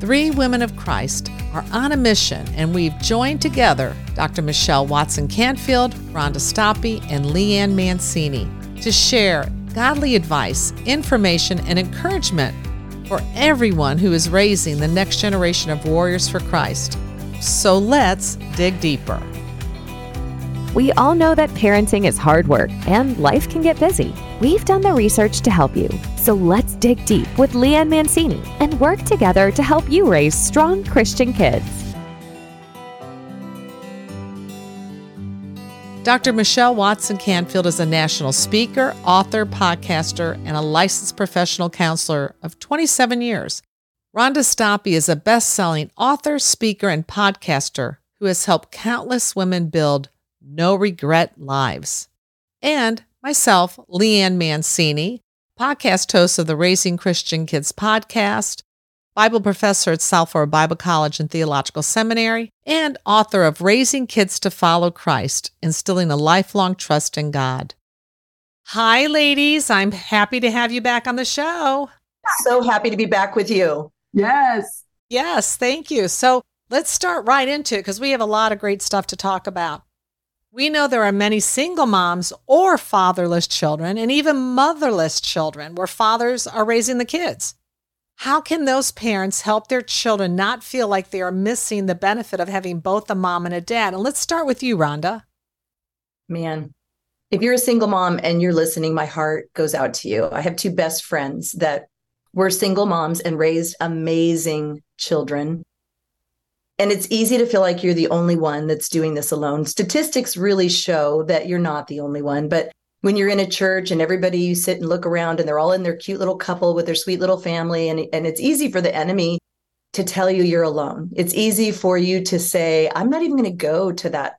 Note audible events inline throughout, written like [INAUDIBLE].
Three women of Christ are on a mission, and we've joined together Dr. Michelle Watson Canfield, Rhonda Stoppe, and Lee Ann Mancini to share godly advice, information, and encouragement for everyone who is raising the next generation of warriors for Christ. So let's dig deeper. We all know that parenting is hard work and life can get busy. We've done the research to help you. So let's dig deep with Lee Ann Mancini and work together to help you raise strong Christian kids. Dr. Michelle Watson Canfield is a national speaker, author, podcaster, and a licensed professional counselor of 27 years. Rhonda Stoppe is a best selling author, speaker, and podcaster who has helped countless women build no regret lives. And myself, Lee Ann Mancini, podcast host of the Raising Christian Kids podcast, Bible professor at South Florida Bible College and Theological Seminary, and author of Raising Kids to Follow Christ, Instilling a Lifelong Trust in God. Hi, ladies. I'm happy to have you back on the show. So happy to be back with you. Yes. Yes, thank you. So let's start right into it because we have a lot of great stuff to talk about. We know there are many single moms or fatherless children and even motherless children where fathers are raising the kids. How can those parents help their children not feel like they are missing the benefit of having both a mom and a dad? And let's start with you, Rhonda. Man, if you're a single mom and you're listening, my heart goes out to you. I have two best friends that were single moms and raised amazing children and it's easy to feel like you're the only one that's doing this alone. Statistics really show that you're not the only one. But when you're in a church and everybody you sit and look around and they're all in their cute little couple with their sweet little family, and, and it's easy for the enemy to tell you you're alone. It's easy for you to say, I'm not even going to go to that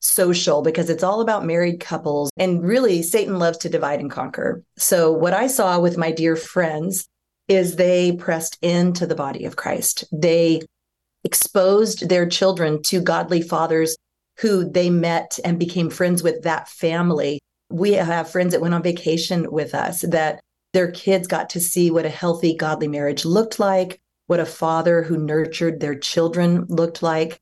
social because it's all about married couples. And really, Satan loves to divide and conquer. So, what I saw with my dear friends is they pressed into the body of Christ. They exposed their children to godly fathers who they met and became friends with that family. We have friends that went on vacation with us that their kids got to see what a healthy, godly marriage looked like, what a father who nurtured their children looked like.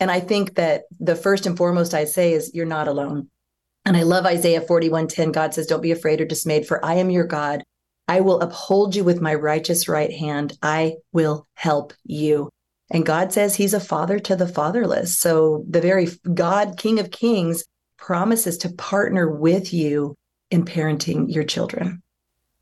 And I think that the first and foremost I say is you're not alone. And I love Isaiah 41:10. God says, Don't be afraid or dismayed, for I am your God. I will uphold you with my righteous right hand. I will help you. And God says he's a father to the fatherless. So the very God, King of Kings, promises to partner with you in parenting your children.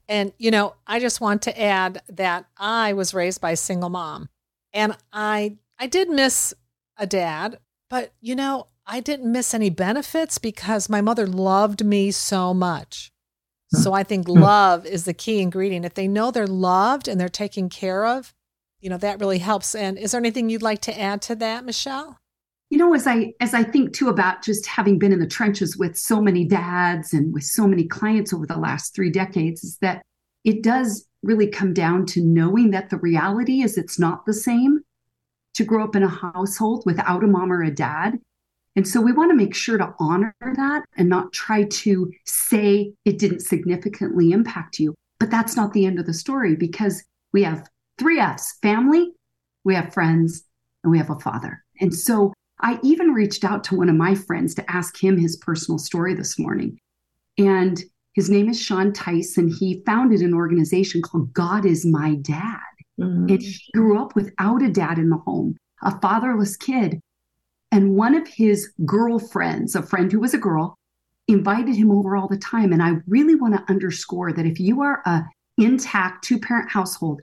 And, you know, I just want to add that I was raised by a single mom and I, I did miss a dad, but, you know, I didn't miss any benefits because my mother loved me so much. So I think hmm. love is the key ingredient. If they know they're loved and they're taken care of, you know that really helps. And is there anything you'd like to add to that michelle? You know as i as i think too about just having been in the trenches with so many dads and with so many clients over the last three decades is that it does really come down to knowing that the reality is it's not the same to grow up in a household without a mom or a dad. And so we want to make sure to honor that and not try to say it didn't significantly impact you. But that's not the end of the story because we have three F's family, we have friends, and we have a father. And so I even reached out to one of my friends to ask him his personal story this morning. And his name is Sean Tice, and he founded an organization called God is My Dad. Mm-hmm. And he grew up without a dad in the home, a fatherless kid. And one of his girlfriends, a friend who was a girl, invited him over all the time. And I really want to underscore that if you are a intact two parent household,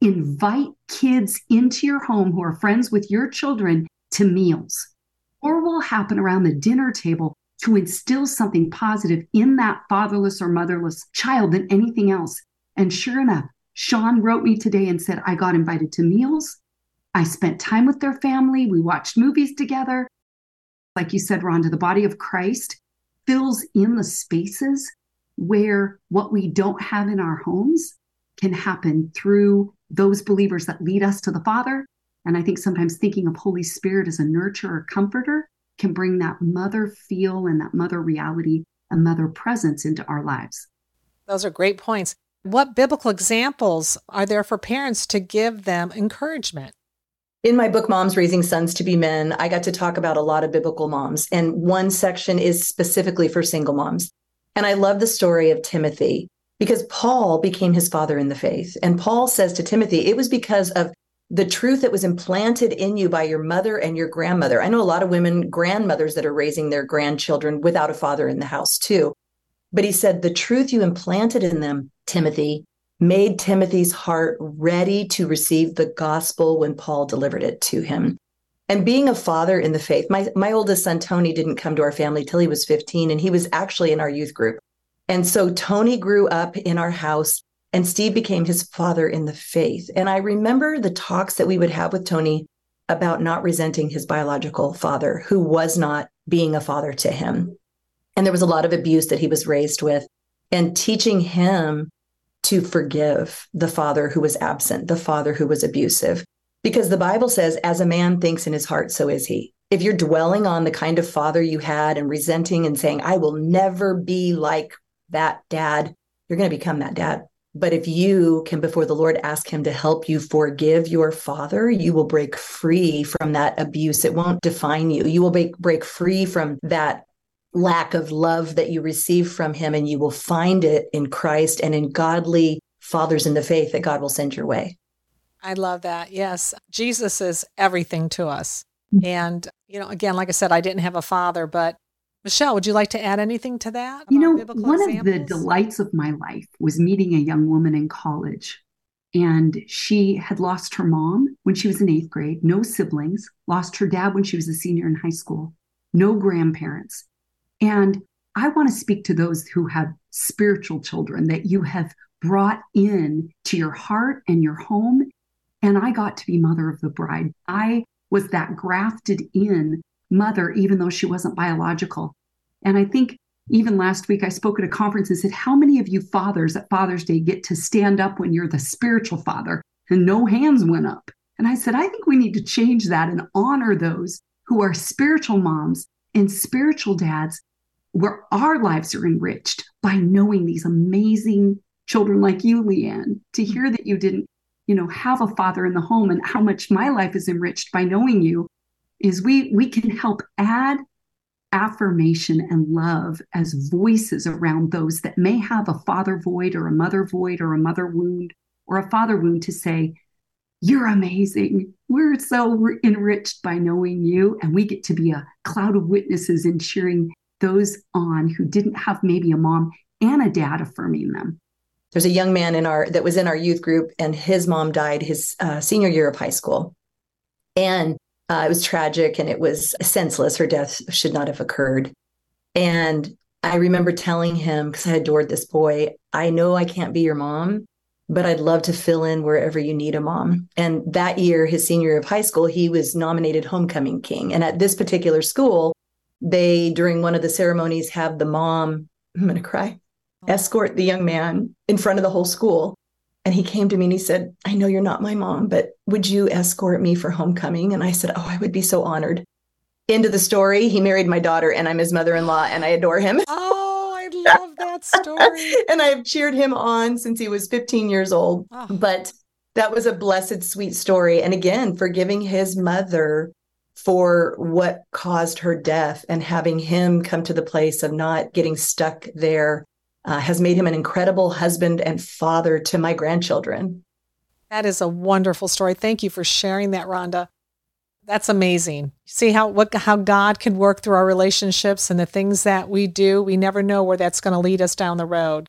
invite kids into your home who are friends with your children to meals. Or will happen around the dinner table to instill something positive in that fatherless or motherless child than anything else. And sure enough, Sean wrote me today and said, I got invited to meals. I spent time with their family. We watched movies together. Like you said, Rhonda, the body of Christ fills in the spaces where what we don't have in our homes can happen through those believers that lead us to the Father. And I think sometimes thinking of Holy Spirit as a nurturer, comforter can bring that mother feel and that mother reality and mother presence into our lives. Those are great points. What biblical examples are there for parents to give them encouragement? in my book, Moms Raising Sons to Be Men, I got to talk about a lot of biblical moms. And one section is specifically for single moms. And I love the story of Timothy because Paul became his father in the faith. And Paul says to Timothy, it was because of the truth that was implanted in you by your mother and your grandmother. I know a lot of women, grandmothers that are raising their grandchildren without a father in the house too. But he said, the truth you implanted in them, Timothy, made Timothy's heart ready to receive the gospel when Paul delivered it to him. And being a father in the faith, my, my oldest son, Tony, didn't come to our family till he was 15, and he was actually in our youth group. And so Tony grew up in our house and Steve became his father in the faith. And I remember the talks that we would have with Tony about not resenting his biological father, who was not being a father to him. And there was a lot of abuse that he was raised with, and teaching him to forgive the father who was absent, the father who was abusive. Because the Bible says, as a man thinks in his heart, so is he. If you're dwelling on the kind of father you had and resenting and saying, I will never be like that dad, you're going to become that dad. But if you can, before the Lord, ask Him to help you forgive your father, you will break free from that abuse. It won't define you. You will break, break free from that lack of love that you receive from Him, and you will find it in Christ and in godly fathers in the faith that God will send your way. I love that. Yes. Jesus is everything to us. Mm. And, you know, again, like I said, I didn't have a father, but Michelle, would you like to add anything to that? You know, one examples? of the delights of my life was meeting a young woman in college. And she had lost her mom when she was in eighth grade, no siblings, lost her dad when she was a senior in high school, no grandparents. And I want to speak to those who have spiritual children that you have brought in to your heart and your home. And I got to be mother of the bride. I was that grafted in mother, even though she wasn't biological. And I think even last week I spoke at a conference and said, How many of you fathers at Father's Day get to stand up when you're the spiritual father? And no hands went up. And I said, I think we need to change that and honor those who are spiritual moms and spiritual dads, where our lives are enriched by knowing these amazing children like you, Lee Ann, to hear that you didn't, you know, have a father in the home and how much my life is enriched by knowing you is we we can help add affirmation and love as voices around those that may have a father void or a mother void or a mother wound or a father wound to say you're amazing. We're so enriched by knowing you and we get to be a cloud of witnesses and cheering those on who didn't have maybe a mom and a dad affirming them. There's a young man in our that was in our youth group and his mom died his uh, senior year of high school. And uh, it was tragic and it was senseless. Her death should not have occurred. And I remember telling him, because I adored this boy, I know I can't be your mom, but I'd love to fill in wherever you need a mom. And that year, his senior year of high school, he was nominated homecoming king. And at this particular school, they, during one of the ceremonies, have the mom, I'm going to cry, escort the young man in front of the whole school and he came to me and he said, I know you're not my mom, but would you escort me for homecoming? And I said, Oh, I would be so honored. End of the story, he married my daughter, and I'm his mother in law, and I adore him. [LAUGHS] Oh, I love that story. and I've cheered him on since he was 15 years old. Oh. But that was a blessed, sweet story. And again, forgiving his mother for what caused her death and having him come to the place of not getting stuck there uh, has made him an incredible husband and father to my grandchildren. That is a wonderful story. Thank you for sharing that, Rhonda. That's amazing. See how what how God can work through our relationships and the things that we do. We never know where that's going to lead us down the road.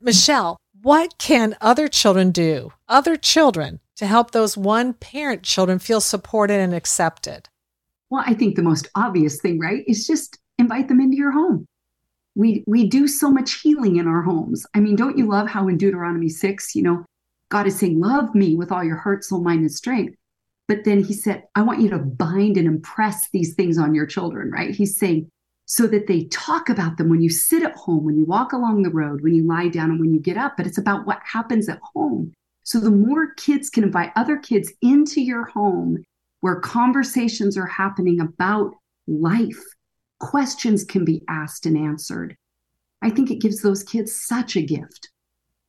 Michelle, what can other children do? Other children to help those one parent children feel supported and accepted? Well, I think the most obvious thing, right, is just invite them into your home we we do so much healing in our homes. I mean, don't you love how in Deuteronomy 6, you know, God is saying, Love me with all your heart, soul, mind, and strength. But then he said, I want you to bind and impress these things on your children, right? He's saying, so that they talk about them when you sit at home, when you walk along the road, when you lie down, and when you get up. But it's about what happens at home. So the more kids can invite other kids into your home where conversations are happening about life questions can be asked and answered. I think it gives those kids such a gift.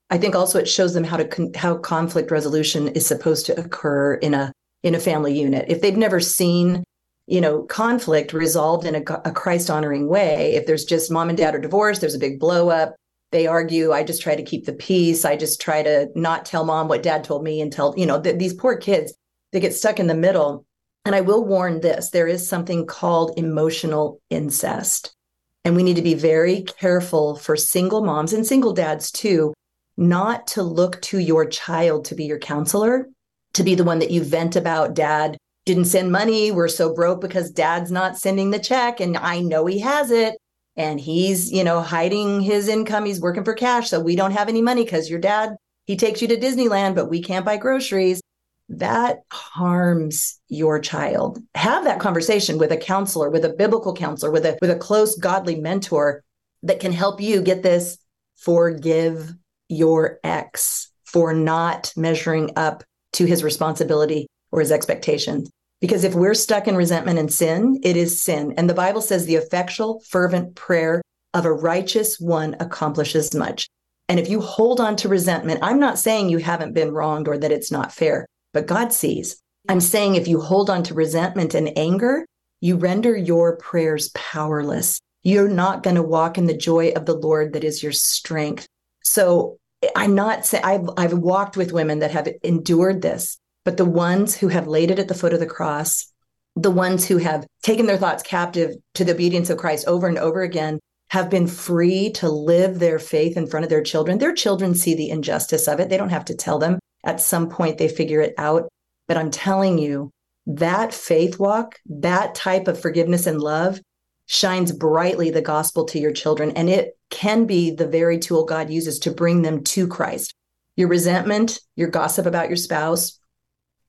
I think also it shows them how to con- how conflict resolution is supposed to occur in a in a family unit. If they've never seen, you know, conflict resolved in a, a Christ honoring way, if there's just mom and dad are divorced, there's a big blow up, they argue, I just try to keep the peace. I just try to not tell mom what dad told me and tell, you know, th- these poor kids, they get stuck in the middle. And I will warn this there is something called emotional incest. And we need to be very careful for single moms and single dads too, not to look to your child to be your counselor, to be the one that you vent about. Dad didn't send money. We're so broke because dad's not sending the check. And I know he has it. And he's, you know, hiding his income. He's working for cash. So we don't have any money because your dad, he takes you to Disneyland, but we can't buy groceries that harms your child. Have that conversation with a counselor with a biblical counselor with a with a close godly mentor that can help you get this forgive your ex for not measuring up to his responsibility or his expectations. Because if we're stuck in resentment and sin it is sin. And the bible says the effectual fervent prayer of a righteous one accomplishes much. And if you hold on to resentment i'm not saying you haven't been wronged or that it's not fair but God sees. I'm saying if you hold on to resentment and anger, you render your prayers powerless. You're not going to walk in the joy of the Lord that is your strength. So I'm not saying I've, I've walked with women that have endured this, but the ones who have laid it at the foot of the cross, the ones who have taken their thoughts captive to the obedience of Christ over and over again, have been free to live their faith in front of their children. Their children see the injustice of it. They don't have to tell them at some point they figure it out. But I'm telling you, that faith walk, that type of forgiveness and love shines brightly the gospel to your children. And it can be the very tool God uses to bring them to Christ. Your resentment, your gossip about your spouse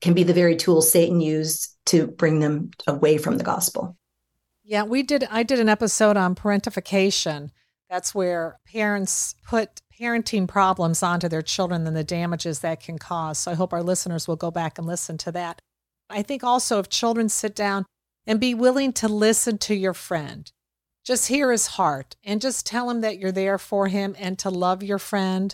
can be the very tool Satan used to bring them away from the gospel. Yeah, we did. I did an episode on parentification. That's where parents put parenting problems onto their children and the damages that can cause. So I hope our listeners will go back and listen to that. I think also if children sit down and be willing to listen to your friend, just hear his heart and just tell him that you're there for him and to love your friend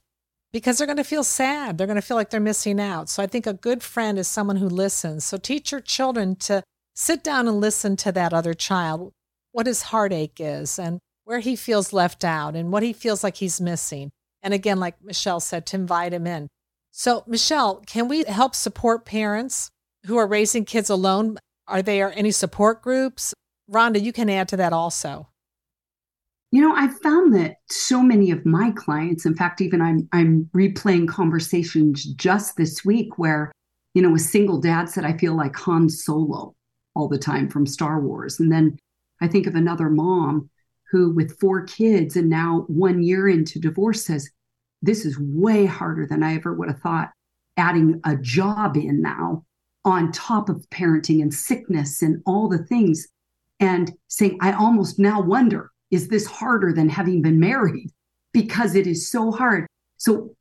because they're going to feel sad. They're going to feel like they're missing out. So I think a good friend is someone who listens. So teach your children to sit down and listen to that other child, what his heartache is and where he feels left out and what he feels like he's missing. And again, like Michelle said, to invite him in. So, Michelle, can we help support parents who are raising kids alone? Are there any support groups? Rhonda, you can add to that also. You know, I've found that so many of my clients, in fact, even I'm I'm replaying conversations just this week where, you know, a single dad said, I feel like Han Solo all the time from Star Wars. And then I think of another mom who, with four kids and now one year into divorce, says, This is way harder than I ever would have thought. Adding a job in now on top of parenting and sickness and all the things, and saying, I almost now wonder, is this harder than having been married? Because it is so hard. So,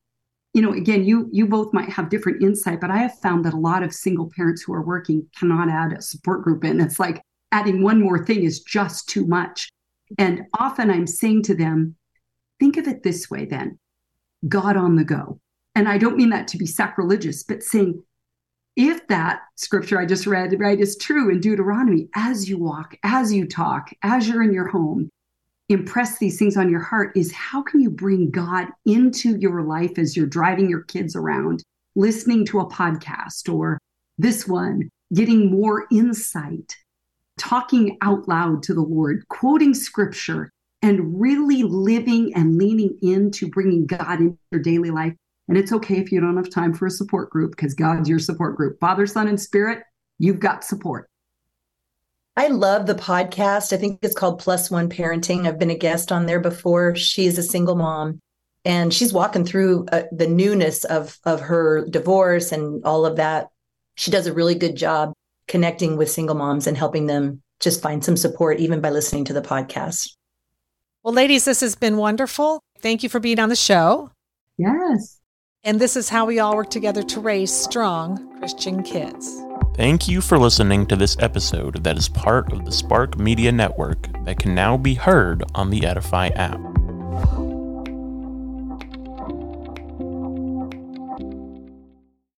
you know, again, you you both might have different insight, but I have found that a lot of single parents who are working cannot add a support group in. It's like adding one more thing is just too much. And often I'm saying to them, think of it this way then God on the go. And I don't mean that to be sacrilegious, but saying, if that scripture I just read, right, is true in Deuteronomy, as you walk, as you talk, as you're in your home, impress these things on your heart is how can you bring God into your life as you're driving your kids around, listening to a podcast or this one, getting more insight talking out loud to the Lord, quoting scripture, and really living and leaning into bringing God into your daily life. And it's okay if you don't have time for a support group because God's your support group. Father, Son, and Spirit, you've got support. I love the podcast. I think it's called Plus One Parenting. I've been a guest on there before. She's a single mom and she's walking through uh, the newness of of her divorce and all of that. She does a really good job connecting with single moms and helping them just find some support even by listening to the podcast. Well, ladies, this has been wonderful. Thank you for being on the show. Yes. And this is how we all work together to raise strong Christian kids. Thank you for listening to this episode that is part of the Spark Media Network that can now be heard on the Edify app.